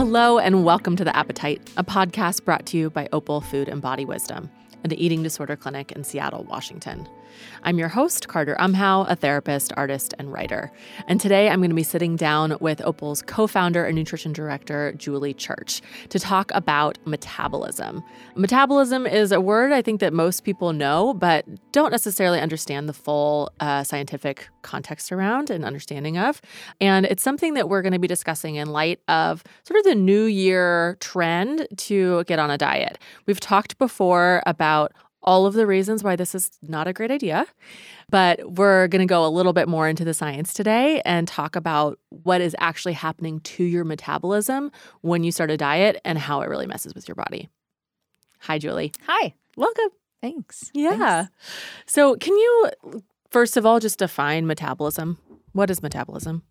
Hello, and welcome to The Appetite, a podcast brought to you by Opal Food and Body Wisdom and the Eating Disorder Clinic in Seattle, Washington. I'm your host, Carter Umhau, a therapist, artist, and writer. And today I'm going to be sitting down with Opal's co founder and nutrition director, Julie Church, to talk about metabolism. Metabolism is a word I think that most people know, but don't necessarily understand the full uh, scientific context around and understanding of. And it's something that we're going to be discussing in light of sort of the new year trend to get on a diet. We've talked before about all of the reasons why this is not a great idea. But we're going to go a little bit more into the science today and talk about what is actually happening to your metabolism when you start a diet and how it really messes with your body. Hi, Julie. Hi. Welcome. Thanks. Yeah. Thanks. So, can you, first of all, just define metabolism? What is metabolism?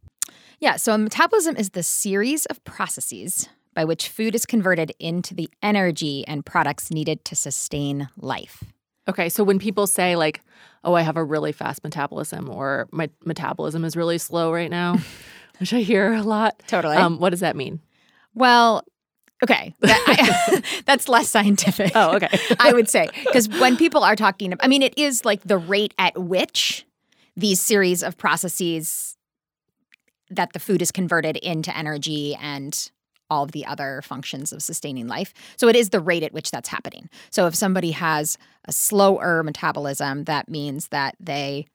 Yeah. So, metabolism is the series of processes by which food is converted into the energy and products needed to sustain life. Okay, so when people say like, "Oh, I have a really fast metabolism," or "My metabolism is really slow right now," which I hear a lot. Totally. Um, what does that mean? Well, okay, that, I, that's less scientific. Oh, okay. I would say because when people are talking, I mean, it is like the rate at which these series of processes that the food is converted into energy and all of the other functions of sustaining life. So it is the rate at which that's happening. So if somebody has a slower metabolism, that means that they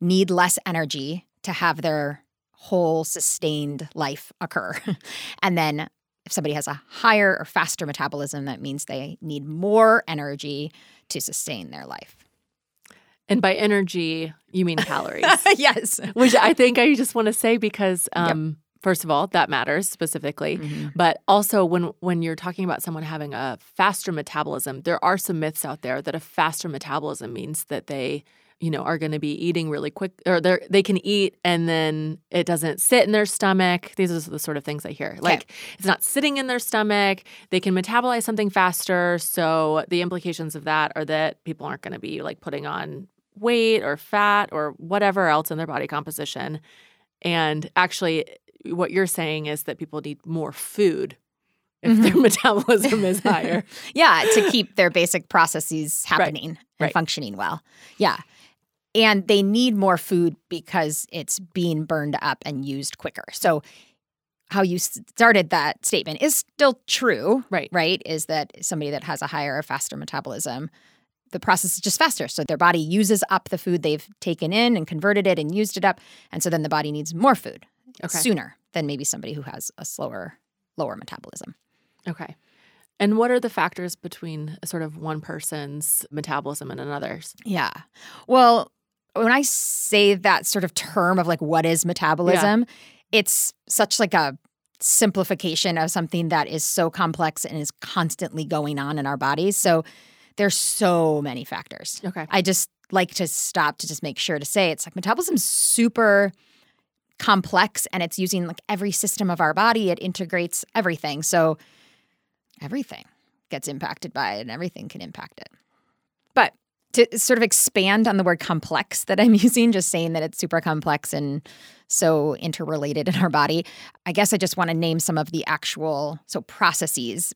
need less energy to have their whole sustained life occur. and then if somebody has a higher or faster metabolism, that means they need more energy to sustain their life. And by energy, you mean calories. yes. Which I think I just want to say because um, yep first of all that matters specifically. Mm-hmm. but also when when you're talking about someone having a faster metabolism there are some myths out there that a faster metabolism means that they you know are going to be eating really quick or they they can eat and then it doesn't sit in their stomach. These are the sort of things i hear. Okay. like it's not sitting in their stomach. They can metabolize something faster. So the implications of that are that people aren't going to be like putting on weight or fat or whatever else in their body composition. And actually what you're saying is that people need more food if mm-hmm. their metabolism is higher. yeah, to keep their basic processes happening right. and right. functioning well. Yeah. And they need more food because it's being burned up and used quicker. So how you started that statement is still true, right? Right? Is that somebody that has a higher or faster metabolism, the process is just faster. So their body uses up the food they've taken in and converted it and used it up, and so then the body needs more food okay. sooner than maybe somebody who has a slower, lower metabolism. Okay. And what are the factors between sort of one person's metabolism and another's? Yeah. Well, when I say that sort of term of like what is metabolism, yeah. it's such like a simplification of something that is so complex and is constantly going on in our bodies. So there's so many factors. Okay. I just like to stop to just make sure to say it's like metabolism super complex and it's using like every system of our body. It integrates everything. So everything gets impacted by it and everything can impact it. But to sort of expand on the word complex that I'm using, just saying that it's super complex and so interrelated in our body, I guess I just want to name some of the actual so processes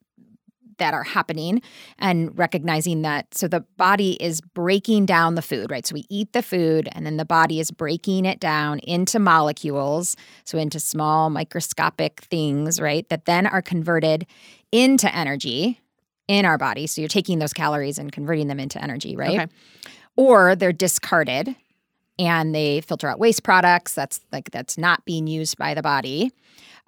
that are happening and recognizing that so the body is breaking down the food, right? So we eat the food and then the body is breaking it down into molecules, so into small microscopic things, right? That then are converted into energy in our body. So you're taking those calories and converting them into energy, right? Okay. Or they're discarded and they filter out waste products that's like that's not being used by the body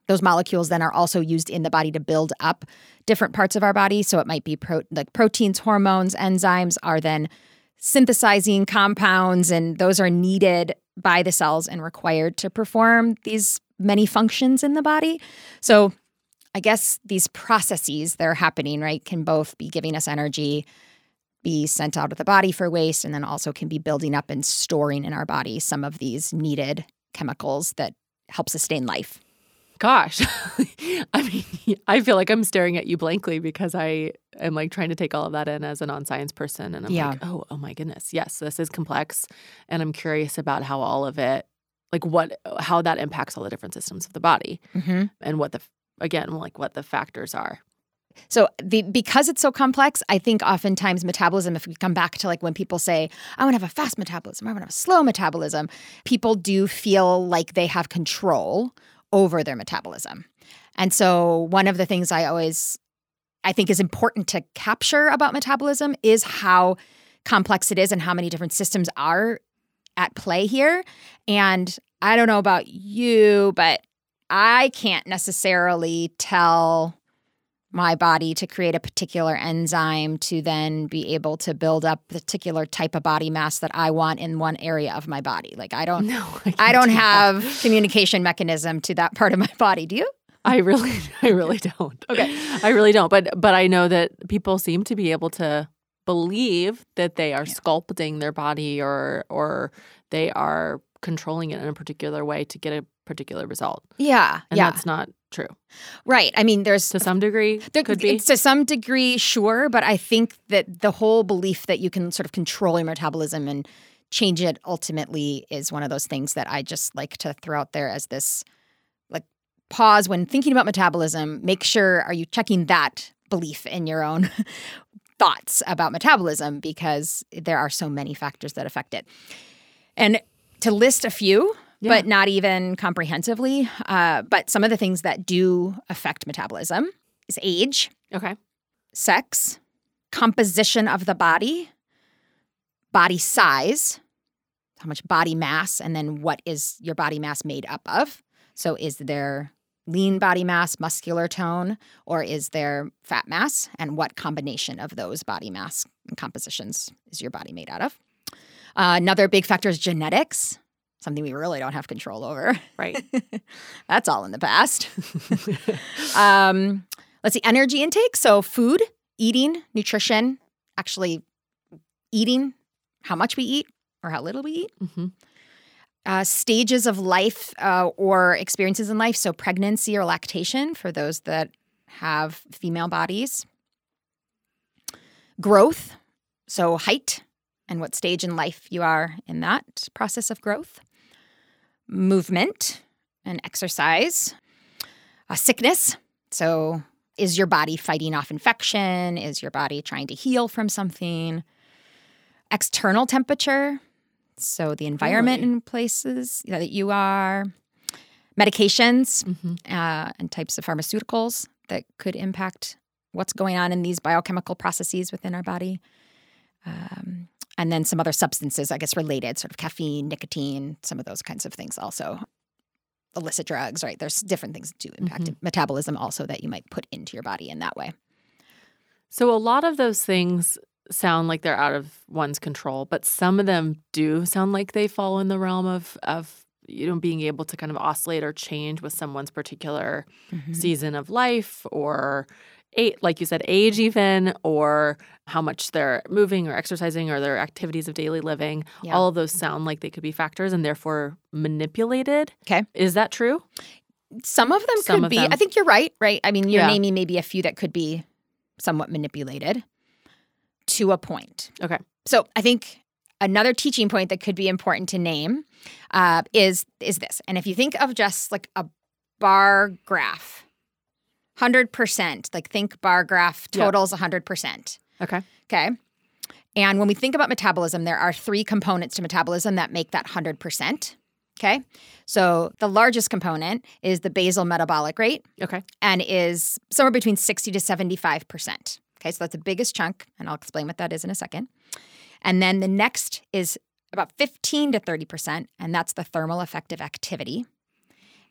those molecules then are also used in the body to build up different parts of our body. So it might be pro- like proteins, hormones, enzymes are then synthesizing compounds, and those are needed by the cells and required to perform these many functions in the body. So I guess these processes that are happening, right, can both be giving us energy, be sent out of the body for waste, and then also can be building up and storing in our body some of these needed chemicals that help sustain life gosh. I mean, I feel like I'm staring at you blankly because I am like trying to take all of that in as a non-science person and I'm yeah. like, "Oh, oh my goodness. Yes, this is complex." And I'm curious about how all of it like what how that impacts all the different systems of the body mm-hmm. and what the again, like what the factors are. So the because it's so complex, I think oftentimes metabolism, if we come back to like when people say, I want to have a fast metabolism, I want to have a slow metabolism, people do feel like they have control over their metabolism. And so one of the things I always I think is important to capture about metabolism is how complex it is and how many different systems are at play here. And I don't know about you, but I can't necessarily tell my body to create a particular enzyme to then be able to build up the particular type of body mass that I want in one area of my body. Like I don't No, I, I don't do have that. communication mechanism to that part of my body. Do you? I really, I really don't. Okay, I really don't. But but I know that people seem to be able to believe that they are Yeah. sculpting their body or or they are controlling it in a particular way to get a particular result, Yeah. and yeah. that's not true. Right. I mean, there's To some degree, There, could be. it's to some degree, sure, but I think that the whole belief that you can sort of control your metabolism and change it ultimately is one of those things that I just like to throw out there as this like pause when thinking about metabolism. Make sure are you checking that belief in your own thoughts about metabolism because there are so many factors that affect it. And to list a few, Yeah. but not even comprehensively, uh, but some of the things that do affect metabolism is age, Okay. sex, composition of the body, body size, how much body mass, and then what is your body mass made up of. So, is there lean body mass, muscular tone, or is there fat mass? And what combination of those body mass and compositions is your body made out of? Uh, another big factor is genetics, something we really don't have control over. Right. That's all in the past. um, let's see, energy intake. So, food, eating, nutrition, actually eating, how much we eat or how little we eat. hmm Uh, stages of life uh, or experiences in life. So, pregnancy or lactation for those that have female bodies. Growth. So, height and what stage in life you are in that process of growth. Movement and exercise. Uh, sickness. So, is your body fighting off infection? Is your body trying to heal from something? External temperature. So, the environment Really? in places that you are. Medications hmm uh, and types of pharmaceuticals that could impact what's going on in these biochemical processes within our body. Um, and then some other substances, I guess, related, sort of caffeine, nicotine, some of those kinds of things also. Illicit drugs, right? There's different things that do impact metabolism also that you might put into your body in that way. So a lot of those things sound like they're out of one's control, but some of them do sound like they fall in the realm of of you know being able to kind of oscillate or change with someone's particular Mm-hmm. season of life or a like you said age even or how much they're moving or exercising or their activities of daily living Yeah. all of those sound like they could be factors and therefore manipulated Okay. is that true Some of them Some could of be. them. I think you're right, right? I mean, you're Yeah. naming maybe a few that could be somewhat manipulated to a point. Okay. So I think another teaching point that could be important to name uh, is is this. And if you think of just like a bar graph, hundred percent, like think bar graph totals hundred percent. okay Okay. And when we think about metabolism, there are three components to metabolism that make that 100%. Okay. So the largest component is the basal metabolic rate okay and is somewhere between 60 to 75%. Okay. So that's the biggest chunk. And I'll explain what that is in a second. And then the next is about 15 to 30%. And that's the thermal effect of activity.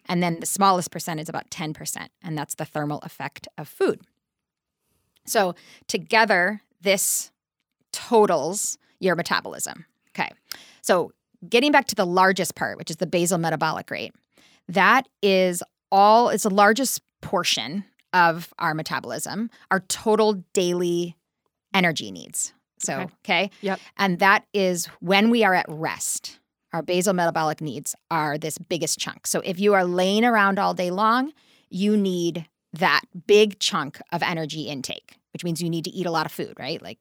And then the smallest percent is about 10%. And that's the thermal effect of food. So together, this totals your metabolism. Okay. So getting back to the largest part, which is the basal metabolic rate, that is all, it's the largest portion of our metabolism, our total daily energy needs. So, Okay. okay. Yep. And that is when we are at rest. Our basal metabolic needs are this biggest chunk. So if you are laying around all day long, you need that big chunk of energy intake, which means you need to eat a lot of food, right? Like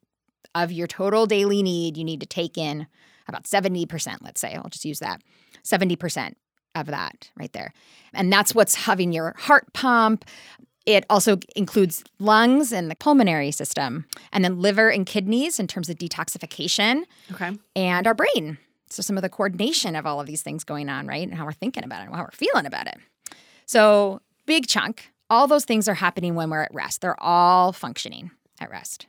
of your total daily need, you need to take in about 70%, let's say. I'll just use that 70% of that right there. And that's what's having your heart pump. It also includes lungs and the pulmonary system, and then liver and kidneys in terms of detoxification, Okay. and our brain. So, some of the coordination of all of these things going on, right? And how we're thinking about it and how we're feeling about it. So, big chunk, all those things are happening when we're at rest. They're all functioning at rest.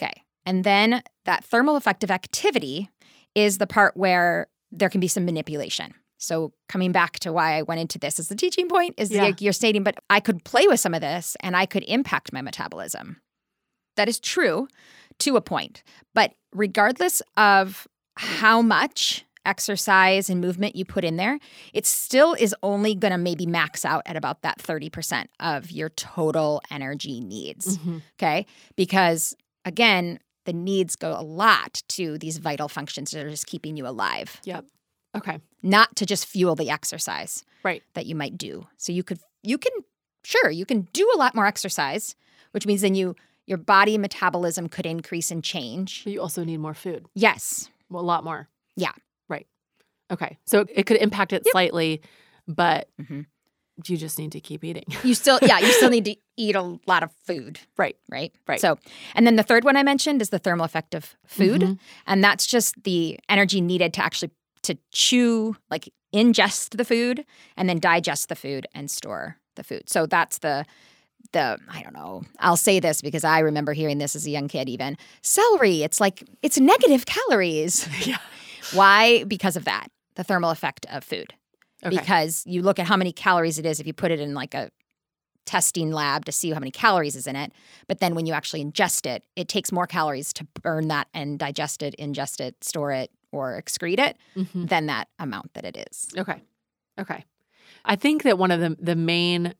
Okay. And then that thermal effect of activity is the part where there can be some manipulation. So, coming back to why I went into this as the teaching point is Yeah. like you're stating, but I could play with some of this and I could impact my metabolism. That is true to a point. But regardless of how much exercise and movement you put in there, it still is only going to maybe max out at about that 30% of your total energy needs. Mhm. Okay. Because again, the needs go a lot to these vital functions that are just keeping you alive, Yep. Okay. not to just fuel the exercise Right. that you might do. So you could, you can, sure, you can do a lot more exercise, which means then you, your body metabolism could increase and change. But you also need more food. Yes. A lot more. Yeah. Right. Okay. So it could impact it slightly, but Mhm. you just need to keep eating. You still, yeah, you still need to eat a lot of food. Right. Right. Right. So, and then the third one I mentioned is the thermal effect of food. Mhm. And that's just the energy needed to actually to chew, like ingest the food and then digest the food and store the food. So that's the the I don't know. I'll say this because I remember hearing this as a young kid even. Celery, it's like it's negative calories. yeah. Why? Because of that. The thermal effect of food. Okay. Because you look at how many calories it is if you put it in like a testing lab to see how many calories is in it. But then when you actually ingest it, it takes more calories to burn that and digest it, ingest it, store it, or excrete it Mhm. than that amount that it is. Okay. Okay. I think that one of the the main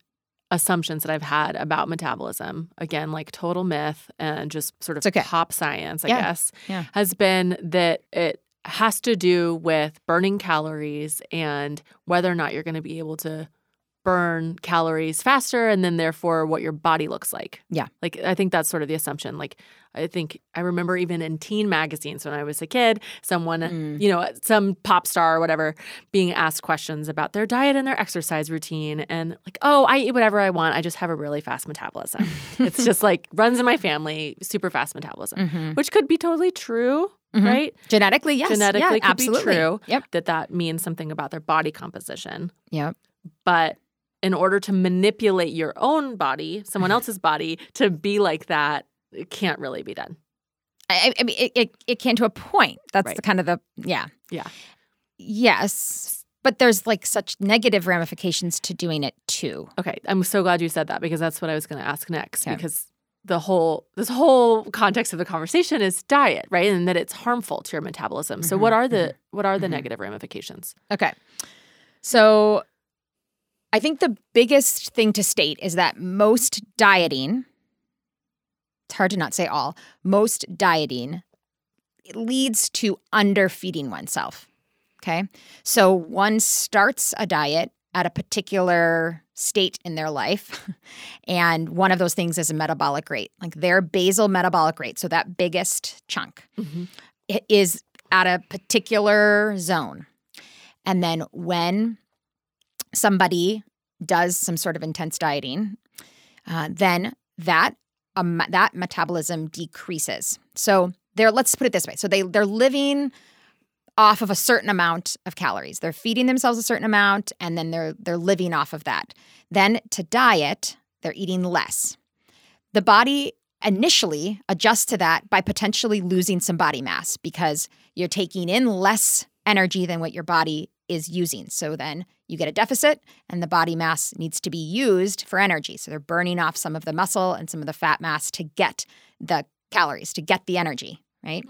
assumptions that I've had about metabolism, again, like total myth and just sort of okay. pop science, I Yeah. guess, Yeah. has been that it has to do with burning calories and whether or not you're going to be able to burn calories faster and then therefore what your body looks like. Yeah. Like I think that's sort of the assumption. Like I think I remember even in teen magazines when I was a kid, someone, Mm. you know, some pop star or whatever being asked questions about their diet and their exercise routine and like, "Oh, I eat whatever I want. I just have a really fast metabolism." it's just like runs in my family, super fast metabolism, Mhm. which could be totally true, Mhm. right? Genetically, yes. Genetically yeah, could absolutely. be true Yep. that that means something about their body composition. Yep. But in order to manipulate your own body, someone else's body, to be like that, it can't really be done. I, I mean, it, it, it can to a point. That's Right. the kind of the, yeah. Yeah. Yes. But there's like such negative ramifications to doing it too. Okay, I'm so glad you said that because that's what I was going to ask next. Okay. Because the whole this whole context of the conversation is diet, right? And that it's harmful to your metabolism. So Mhm, what are the what are the mhm. negative ramifications? Okay. So I think the biggest thing to state is that most dieting, it's hard to not say all, most dieting leads to underfeeding oneself. Okay. So one starts a diet at a particular state in their life. And one of those things is a metabolic rate, like their basal metabolic rate. So that biggest chunk Mhm. it is at a particular zone. And then when somebody does some sort of intense dieting, uh, then that um, that metabolism decreases. So they're let's put it this way. So they they're living off of a certain amount of calories. They're feeding themselves a certain amount and then they're they're living off of that. Then to diet, they're eating less. The body initially adjusts to that by potentially losing some body mass because you're taking in less energy than what your body is using. So then you get a deficit and the body mass needs to be used for energy. So they're burning off some of the muscle and some of the fat mass to get the calories, to get the energy, right?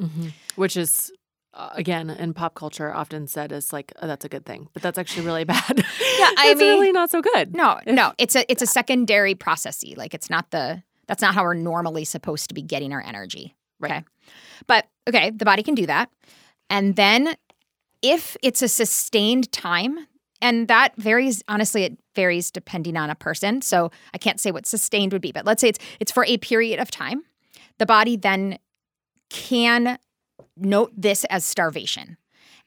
Which is uh, again in pop culture often said as like oh, that's a good thing, but that's actually really bad. Yeah, I mean- really not so good. No, no, it's a it's a secondary processy. Like it's not the that's not how we're normally supposed to be getting our energy. Right. Okay. But okay, the body can do that. And then if it's a sustained time, and that varies honestly, it varies depending on a person. So I can't say what sustained would be, but let's say it's it's for a period of time. The body then can note this as starvation.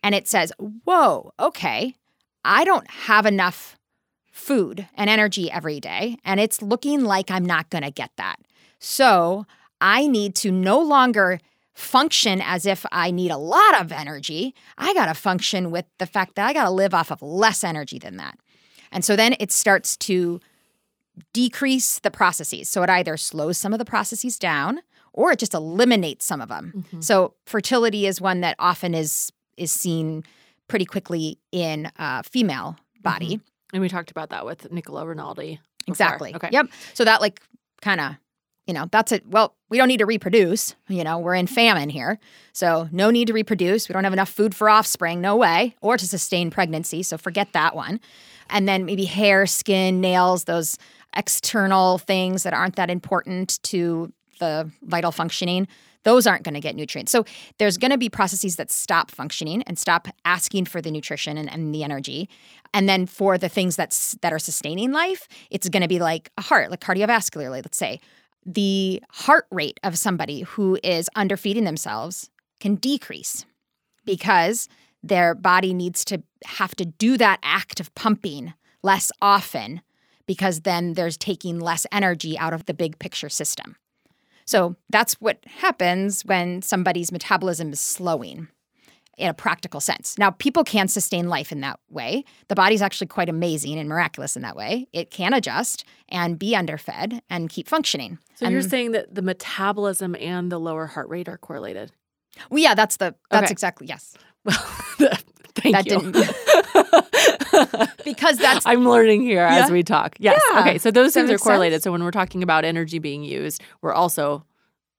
And it says, whoa, okay, I don't have enough food and energy every day, and it's looking like I'm not going to get that. So I need to no longer function as if I need a lot of energy. I got to function with the fact that I got to live off of less energy than that. And so then it starts to decrease the processes. So it either slows some of the processes down or it just eliminates some of them. Mm-hmm. So fertility is one that often is is seen pretty quickly in a female body. Mm-hmm. And we talked about that with Nicola Rinaldi. Before. Exactly. Okay. Yep. So that like kind of you know, that's it. Well, we don't need to reproduce. You know, we're in famine here. So, no need to reproduce. We don't have enough food for offspring. No way. Or to sustain pregnancy. So, forget that one. And then maybe hair, skin, nails, those external things that aren't that important to the vital functioning. Those aren't going to get nutrients. So there's going to be processes that stop functioning and stop asking for the nutrition and, and the energy. And then for the things that's that are sustaining life, it's going to be like a heart, like cardiovascularly, let's say the heart rate of somebody who is underfeeding themselves can decrease because their body needs to have to do that act of pumping less often because then there's taking less energy out of the big picture system. So that's what happens when somebody's metabolism is slowing in a practical sense. Now, people can sustain life in that way. The body's actually quite amazing and miraculous in that way. It can adjust and be underfed and keep functioning. So and, you're saying that the metabolism and the lower heart rate are correlated? Well, yeah, that's the that's okay. exactly yes. Well, thank that you. Didn't, because that's I'm learning here yeah. as we talk. Yes. Yeah. Okay. So those that things are correlated. Sense. So when we're talking about energy being used, we're also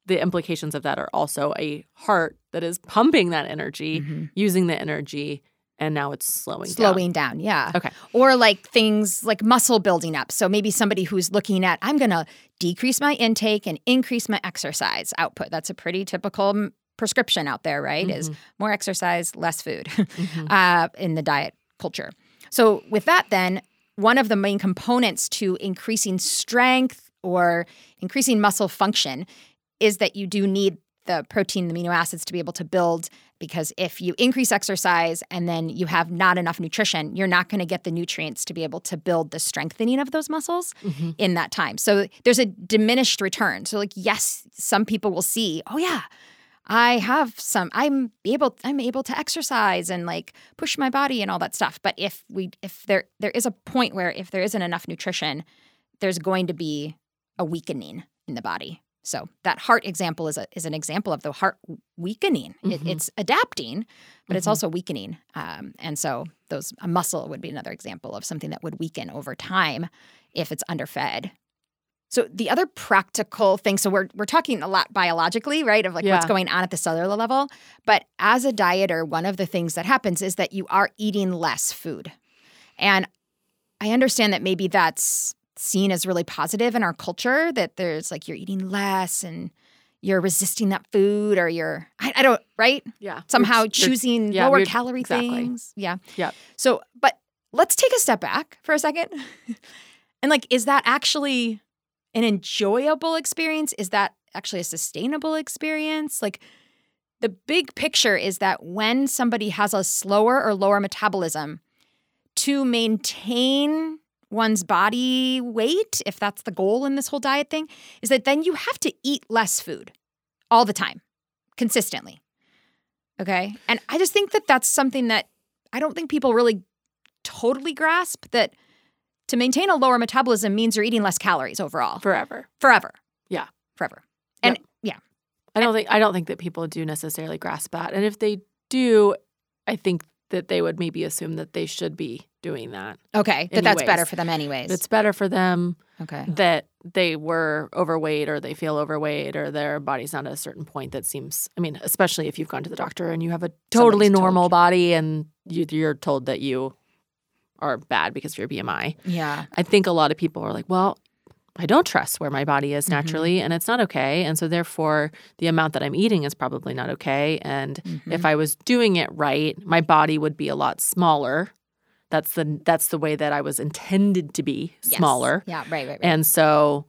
the implications of that are also a heart that is pumping that energy, mm-hmm. using the energy, and now it's slowing slowing down. down. yeah. Okay. Or like things like muscle building up. So maybe somebody who's looking at I'm going to decrease my intake and increase my exercise output. That's a pretty typical prescription out there, right? Mm-hmm. Is more exercise, less food mm-hmm. uh, in the diet culture. So with that, then one of the main components to increasing strength or increasing muscle function is that you do need the protein, the amino acids to be able to build. Because if you increase exercise and then you have not enough nutrition, you're not going to get the nutrients to be able to build the strengthening of those muscles mm-hmm. in that time. So there's a diminished return. So, like, yes, some people will see, oh, yeah. I have some I'm able I'm able to exercise and like push my body and all that stuff. But if we if there there is a point where if there isn't enough nutrition, there's going to be a weakening in the body. So that heart example is a, is an example of the heart weakening. Mm-hmm. It, it's adapting, but mm-hmm. it's also weakening. Um, and so those a muscle would be another example of something that would weaken over time if it's underfed. So the other practical thing, so we're we're talking a lot biologically, right, of like yeah. what's going on at the cellular level. But as a dieter, one of the things that happens is that you are eating less food. And I understand that maybe that's seen as really positive in our culture that there's like you're eating less and you're resisting that food or you're I, I don't right? Yeah. Somehow you're, choosing yeah, lower calorie exactly. things. Yeah. Yeah so but let's take a step back for a second. And like is that actually an enjoyable experience? Is that actually a sustainable experience? Like the big picture is that when somebody has a slower or lower metabolism to maintain one's body weight, if that's the goal in this whole diet thing, is that then you have to eat less food all the time, consistently. Okay. And I just think that that's something that I don't think people really totally grasp that to maintain a lower metabolism means you're eating less calories overall. Forever. Forever. Yeah. Forever. And yep. yeah. I don't think I don't think that people do necessarily grasp that. And if they do, I think that they would maybe assume that they should be doing that. Okay, that that's better for them anyways. It's better for them. Okay. That they were overweight or they feel overweight or their body's not at a certain point that seems I mean, especially if you've gone to the doctor and you have a totally normal body and you, you're told that you are bad because of your BMI. Yeah. I think a lot of people are like, well, I don't trust where my body is mm-hmm. naturally mm-hmm. and it's not okay. And so therefore the amount that I'm eating is probably not okay. And mm-hmm. if I was doing it right, my body would be a lot smaller. That's the that's the way that I was intended to be, yes. smaller. Yeah, right, right, right. And so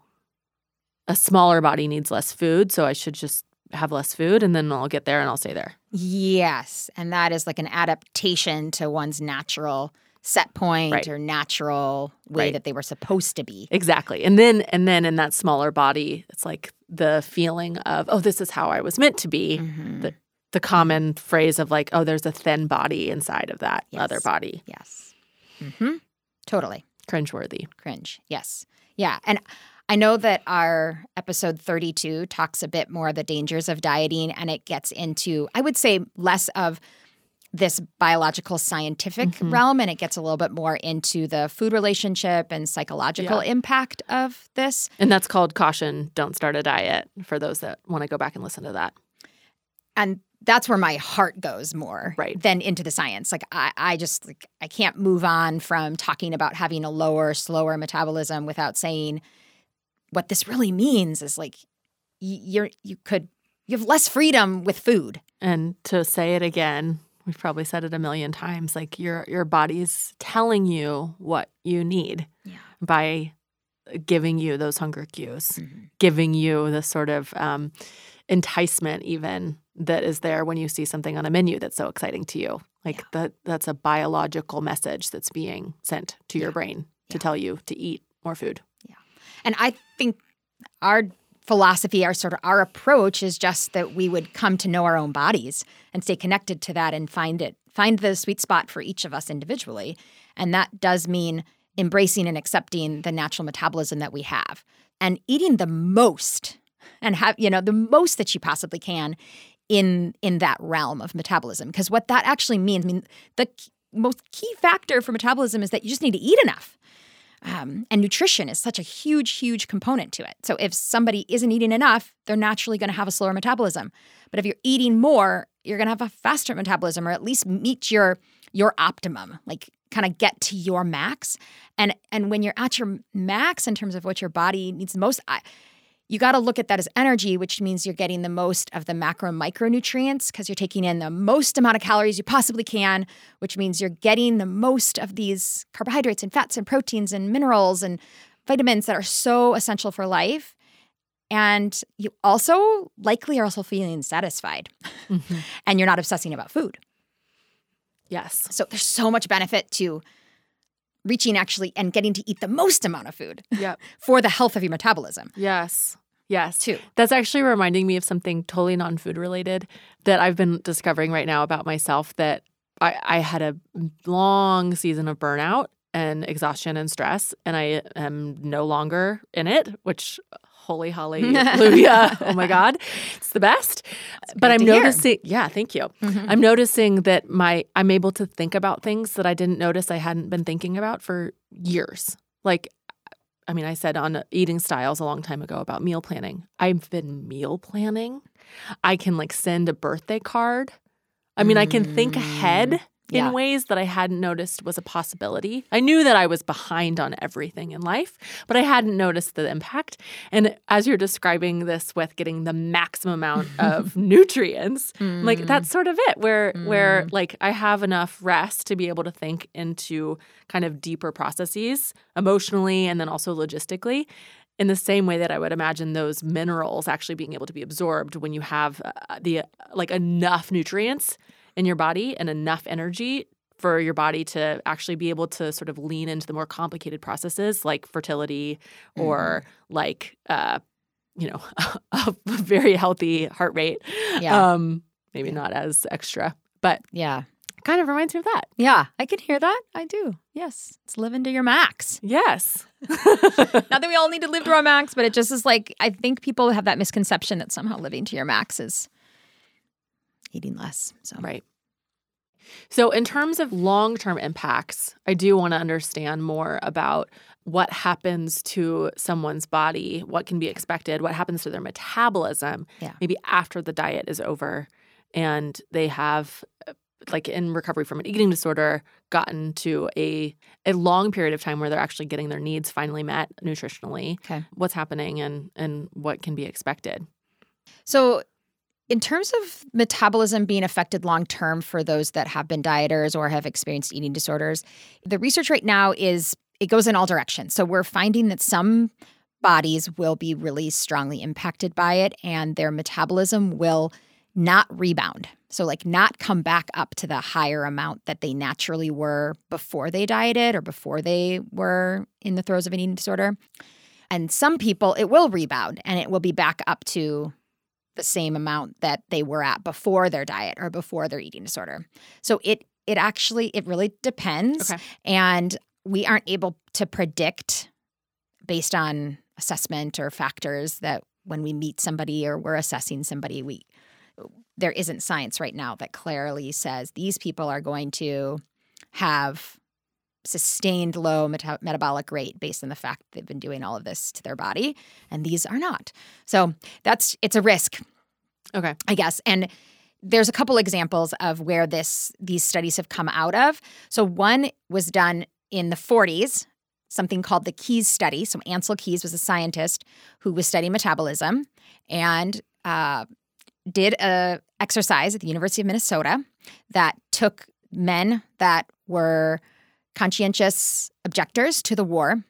a smaller body needs less food, so I should just have less food and then I'll get there and I'll stay there. Yes. And that is like an adaptation to one's natural set point Right. or natural way Right. that they were supposed to be. Exactly. And then and then in that smaller body, it's like the feeling of, oh, this is how I was meant to be. Mhm. The the common phrase of like, oh, there's a thin body inside of that Yes. other body. Yes. Hmm Totally. Cringeworthy. Cringe. Yes. Yeah. And I know that our episode 32 talks a bit more of the dangers of dieting and it gets into, I would say, less of this biological scientific Mhm. realm and it gets a little bit more into the food relationship and psychological Yeah. impact of this. And that's called caution, don't start a diet for those that want to go back and listen to that. and that's where my heart goes more Right. than into the science like I, I just like i can't move on from talking about having a lower slower metabolism without saying what this really means is like you're you could you have less freedom with food And to say it again, we've probably said it a million times, like your your body's telling you what you need Yeah. by giving you those hunger cues, giving you the sort of um, enticement even that is there when you see something on a menu that's so exciting to you. Like Yeah. that that's a biological message that's being sent to your Yeah. brain to Yeah. tell you to eat more food. Yeah. And i think our philosophy our sort of our approach is just that we would come to know our own bodies and stay connected to that and find it find the sweet spot for each of us individually and that does mean embracing and accepting the natural metabolism that we have and eating the most and have you know the most that you possibly can in in that realm of metabolism because what that actually means i mean the most key factor for metabolism is that you just need to eat enough um, and nutrition is such a huge, huge component to it. So if somebody isn't eating enough, they're naturally going to have a slower metabolism. But if you're eating more, you're going to have a faster metabolism, or at least meet your your optimum, like kind of get to your max. And and when you're at your max in terms of what your body needs most, I, you got to look at that as energy, which means you're getting the most of the macro micronutrients because you're taking in the most amount of calories you possibly can, which means you're getting the most of these carbohydrates and fats and proteins and minerals and vitamins that are so essential for life. And you also likely are also feeling satisfied mm-hmm. and you're not obsessing about food. Yes. So there's so much benefit to reaching actually and getting to eat the most amount of food Yep. for the health of your metabolism, Yes. Yes. too. That's actually reminding me of something totally non food related that I've been discovering right now about myself that I, I had a long season of burnout and exhaustion and stress, and I am no longer in it, which holy hallelujah. oh my God. It's the best. but I'm to hear. noticing, yeah, thank you. Mm-hmm. I'm noticing that my I'm able to think about things that I didn't notice I hadn't been thinking about for years. Like I mean, I said on eating styles a long time ago about meal planning. I've been meal planning. I can like send a birthday card. I mean, I can think ahead mm. In Yeah. ways that I hadn't noticed was a possibility. I knew that I was behind on everything in life, but I hadn't noticed the impact. And as you're describing this with getting the maximum amount of nutrients, I'm like that's sort of it where where like I have enough rest to be able to think into kind of deeper processes emotionally and then also logistically in the same way that I would imagine those minerals actually being able to be absorbed when you have uh, the uh, like enough nutrients in your body and enough energy for your body to actually be able to sort of lean into the more complicated processes like fertility or like uh you know a very healthy heart rate Yeah. um maybe not as extra but yeah. kind of reminds me of that Yeah. I can hear that. I do. Yes. It's living to your max. yes Not that we all need to live to our max, but it just is like, I think people have that misconception that somehow living to your max is eating less. So, Right. So, in terms of long term impacts, I do want to understand more about what happens to someone's body, what can be expected, what happens to their metabolism, Yeah. maybe after the diet is over and they have uh, like in recovery from an eating disorder gotten to a a long period of time where they're actually getting their needs finally met nutritionally okay. what's happening and and what can be expected So, in terms of metabolism being affected long term for those that have been dieters or have experienced eating disorders, the research right now is it goes in all directions. So, we're finding that some bodies will be really strongly impacted by it and their metabolism will not rebound So, like, not come back up to the higher amount that they naturally were before they dieted or before they were in the throes of an eating disorder. And some people, it will rebound and it will be back up to the same amount that they were at before their diet or before their eating disorder. So it it actually it really depends Okay. and we aren't able to predict based on assessment or factors that when we meet somebody or we're assessing somebody we there isn't science right now that clearly says these people are going to have sustained low meta- metabolic rate based on the fact they've been doing all of this to their body and these are not so that's it's a risk Okay. I guess. And there's a couple examples of where this these studies have come out of. So one was done in the 40s, something called the Keys study. So Ancel Keys was a scientist who was studying metabolism and uh, did a exercise at the University of Minnesota that took men that were conscientious objectors to the war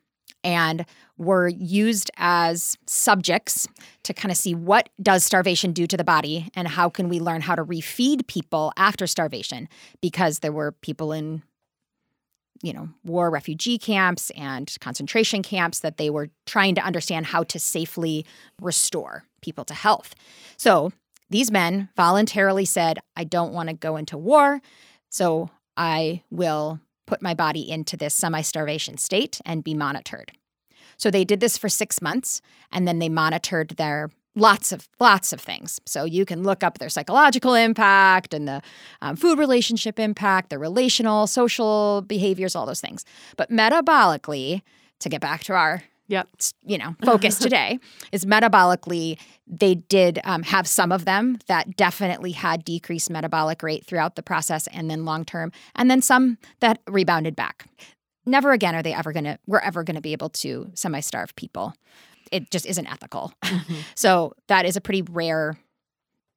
and were used as subjects to kind of see what does starvation do to the body and how can we learn how to refeed people after starvation because there were people in you know war refugee camps and concentration camps that they were trying to understand how to safely restore people to health. So these men voluntarily said i don't want to go into war so i will put my body into this semi starvation state and be monitored. So they did this for six months and then they monitored their lots of lots of things. So you can look up their psychological impact and the um, food relationship impact the relational social behaviors all those things. But metabolically to get back to our Yep. you know focus today is metabolically they did um, have some of them that definitely had decreased metabolic rate throughout the process and then long term and then some that rebounded back. Never again are they ever going to we're ever going to be able to semi-starve people. It just isn't ethical. Mm-hmm. so that is a pretty rare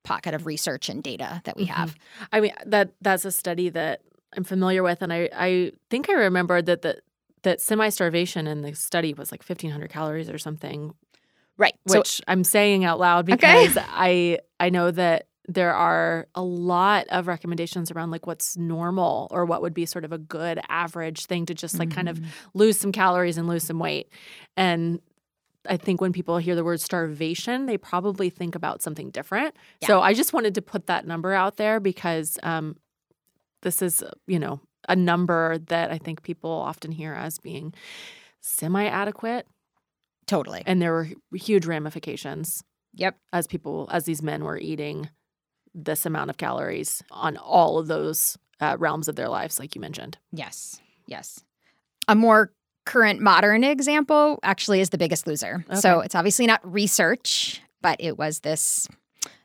pocket of research and data that we have. I mean that that's a study that I'm familiar with, and I I think I remember that the that semi starvation in the study was like 1,500 calories or something, right so which I'm saying out loud Okay. because I I know that there are a lot of recommendations around like what's normal or what would be sort of a good average thing to just like kind of Mhm. lose some calories and lose some weight. And I think when people hear the word starvation, they probably think about something different. Yeah. So I just wanted to put that number out there because um, this is, you know, a number that I think people often hear as being semi adequate. totally And there were huge ramifications yep as people, as these men were eating this amount of calories on all of those uh, realms of their lives, like you mentioned. Yes. Yes. A more current modern example actually is The Biggest Loser. So it's obviously not research, but it was this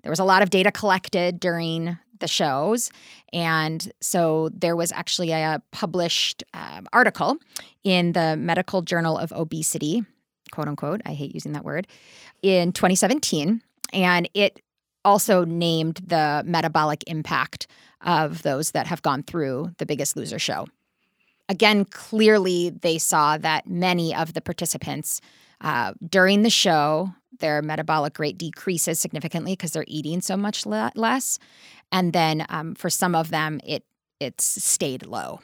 there was a lot of data collected during the shows. And so there was actually a published um, article in the Medical Journal of Obesity, quote unquote. I hate using that word, in 2017. And it also named the metabolic impact of those that have gone through the Biggest Loser show. Again, clearly they saw that many of the participants uh, during the show, their metabolic rate decreases significantly because they're eating so much le- less, and then um, for some of them, it it's stayed low.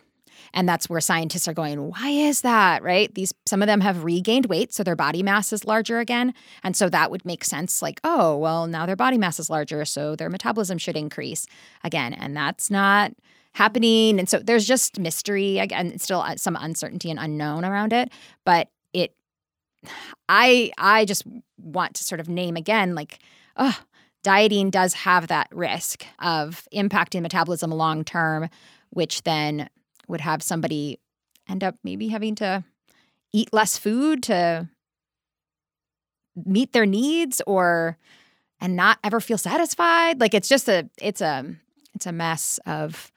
And that's where scientists are going, why is that? Right? These some of them have regained weight, so their body mass is larger again. And so that would make sense, like, oh, well, now their body mass is larger, so their metabolism should increase again. And that's not happening. And so there's just mystery again, still uh, some uncertainty and unknown around it. But I I just want to sort of name again, like, oh, dieting does have that risk of impacting metabolism long term, which then would have somebody end up maybe having to eat less food to meet their needs or and not ever feel satisfied. Like it's just a it's a it's a mess of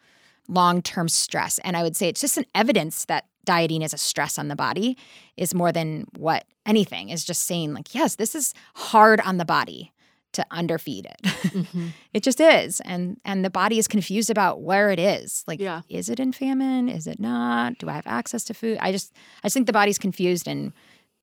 long-term stress. And i would say it's just an evidence that dieting is a stress on the body is more than what anything is just saying like yes this is hard on the body to underfeed it. Mm-hmm. it just is and and the body is confused about where it is. Like Yeah. is it in famine? Is it not? Do i have access to food? I just i just think the body's confused and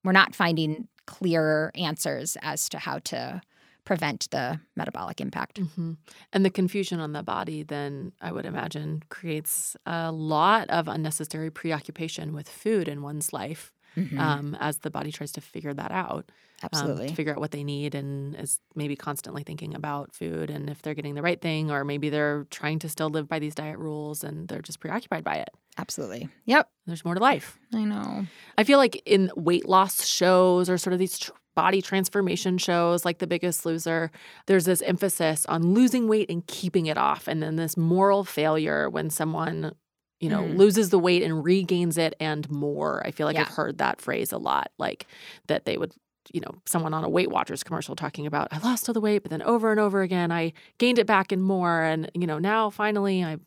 we're not finding clearer answers as to how to prevent the metabolic impact. Mm-hmm. And the confusion on the body, then I would imagine, creates a lot of unnecessary preoccupation with food in one's life Mhm. um, as the body tries to figure that out. um, Absolutely. to figure out what they need and is maybe constantly thinking about food and if they're getting the right thing, or maybe they're trying to still live by these diet rules and they're just preoccupied by it. Absolutely. Yep. There's more to life. I know. I feel like in weight loss shows or sort of these tr- body transformation shows like The Biggest Loser, there's this emphasis on losing weight and keeping it off. And then this moral failure when someone, you know, Mm. loses the weight and regains it and more. I feel like Yeah. I've heard that phrase a lot, like that they would. You know, someone on a Weight Watchers commercial talking about, I lost all the weight, but then over and over again, I gained it back and more. And, you know, now finally I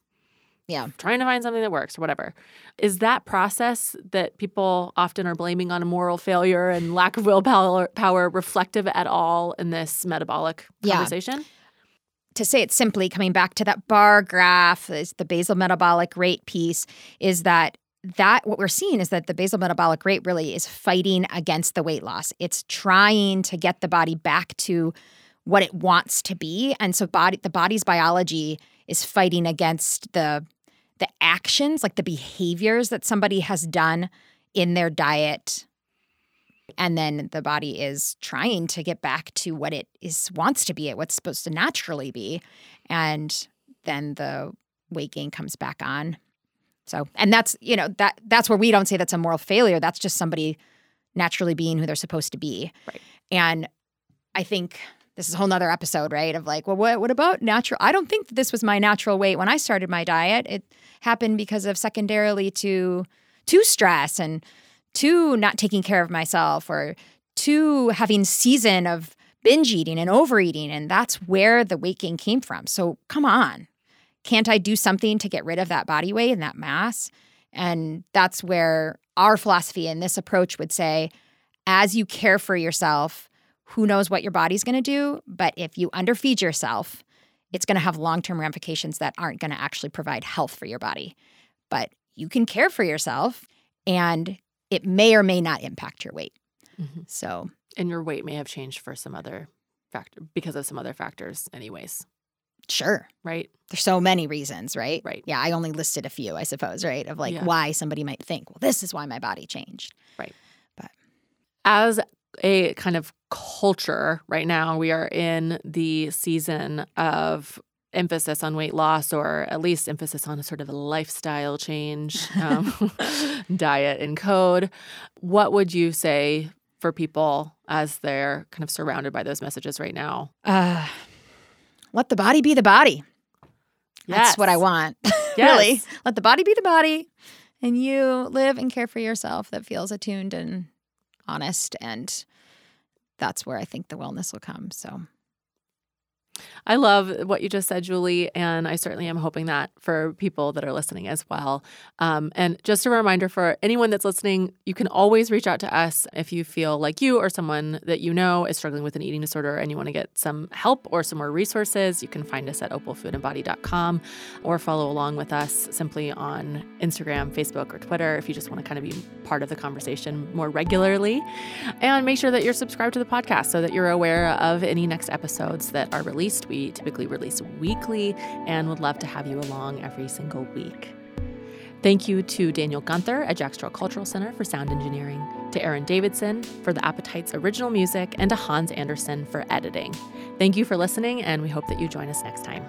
Yeah. trying to find something that works or whatever. Is that process that people often are blaming on a moral failure and lack of willpower power reflective at all in this metabolic Yeah. conversation? to say it simply, coming back to that bar graph, is the basal metabolic rate piece, is that that what we're seeing is that the basal metabolic rate really is fighting against the weight loss. It's trying to get the body back to what it wants to be, and so body the body's biology is fighting against the the actions, like the behaviors that somebody has done in their diet and then the body is trying to get back to what it is wants to be at what's supposed to naturally be and then the weight gain comes back on. So and that's you know that that's where we don't say that's a moral failure. That's just somebody naturally being who they're supposed to be. Right. and i think this is a whole nother episode right of like well what, what about natural i don't think that this was my natural weight when i started my diet. It happened because of secondarily to to stress and to not taking care of myself or to having season of binge eating and overeating and that's where the weight gain came from. So come on. Can't i do something to get rid of that body weight and that mass? And that's where our philosophy and this approach would say as you care for yourself who knows what your body's going to do but if you underfeed yourself it's going to have long-term ramifications that aren't going to actually provide health for your body but you can care for yourself and it may or may not impact your weight. Mhm. So, And your weight may have changed for some other factor because of some other factors, anyways, sure, right? there's so many reasons, right? Right. Yeah, I only listed a few, I suppose, right? Of like Yeah. why somebody might think, well, this is why my body changed. Right. But as a kind of culture right now, we are in the season of emphasis on weight loss or at least emphasis on a sort of a lifestyle change, um, diet and code. What would you say for people as they're kind of surrounded by those messages right now? Uh, let the body be the body. That's what I want. Yes. really. Let the body be the body and you live and care for yourself that feels attuned and honest. And that's where I think the wellness will come. So, I love what you just said, Julie, and I certainly am hoping that for people that are listening as well. Um, and just a reminder for anyone that's listening, you can always reach out to us if you feel like you or someone that you know is struggling with an eating disorder and you want to get some help or some more resources. You can find us at opalfoodandbody.com or follow along with us simply on Instagram, Facebook, or Twitter if you just want to kind of be part of the conversation more regularly. And make sure that you're subscribed to the podcast so that you're aware of any next episodes that are released. We typically release weekly and would love to have you along every single week. Thank you to Daniel Guenther at Jack Straw Cultural Center for sound engineering, to Aaron Davidson for the Appetites original music, and to Hans Anderson for editing. Thank you for listening, and we hope that you join us next time.